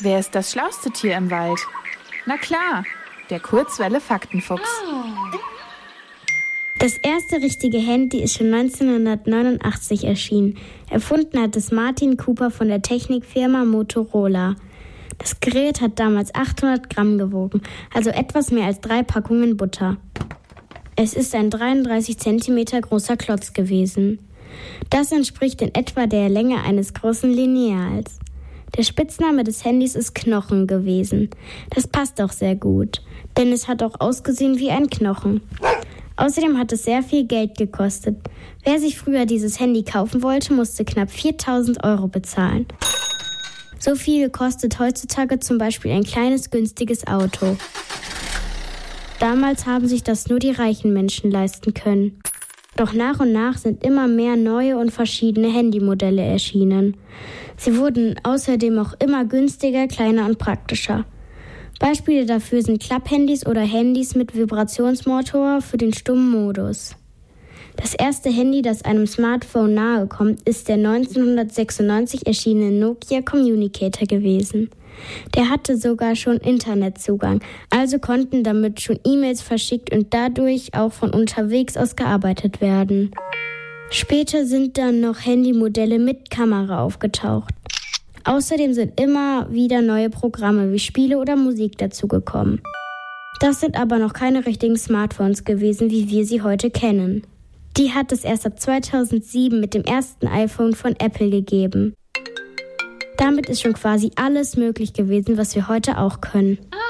Wer ist das schlauste Tier im Wald? Na klar, der Kurzwelle Faktenfuchs. Das erste richtige Handy ist schon 1989 erschienen. Erfunden hat es Martin Cooper von der Technikfirma Motorola. Das Gerät hat damals 800 Gramm gewogen, also etwas mehr als drei Packungen Butter. Es ist ein 33 Zentimeter großer Klotz gewesen. Das entspricht in etwa der Länge eines großen Lineals. Der Spitzname des Handys ist Knochen gewesen. Das passt auch sehr gut, denn es hat auch ausgesehen wie ein Knochen. Außerdem hat es sehr viel Geld gekostet. Wer sich früher dieses Handy kaufen wollte, musste knapp 4000 Euro bezahlen. So viel kostet heutzutage zum Beispiel ein kleines günstiges Auto. Damals haben sich das nur die reichen Menschen leisten können. Doch nach und nach sind immer mehr neue und verschiedene Handymodelle erschienen. Sie wurden außerdem auch immer günstiger, kleiner und praktischer. Beispiele dafür sind Klapphandys oder Handys mit Vibrationsmotor für den stummen Modus. Das erste Handy, das einem Smartphone nahe kommt, ist der 1996 erschienene Nokia Communicator gewesen. Der hatte sogar schon Internetzugang, also konnten damit schon E-Mails verschickt und dadurch auch von unterwegs aus gearbeitet werden. Später sind dann noch Handymodelle mit Kamera aufgetaucht. Außerdem sind immer wieder neue Programme wie Spiele oder Musik dazugekommen. Das sind aber noch keine richtigen Smartphones gewesen, wie wir sie heute kennen. Die hat es erst ab 2007 mit dem ersten iPhone von Apple gegeben. Damit ist schon quasi alles möglich gewesen, was wir heute auch können. Ah.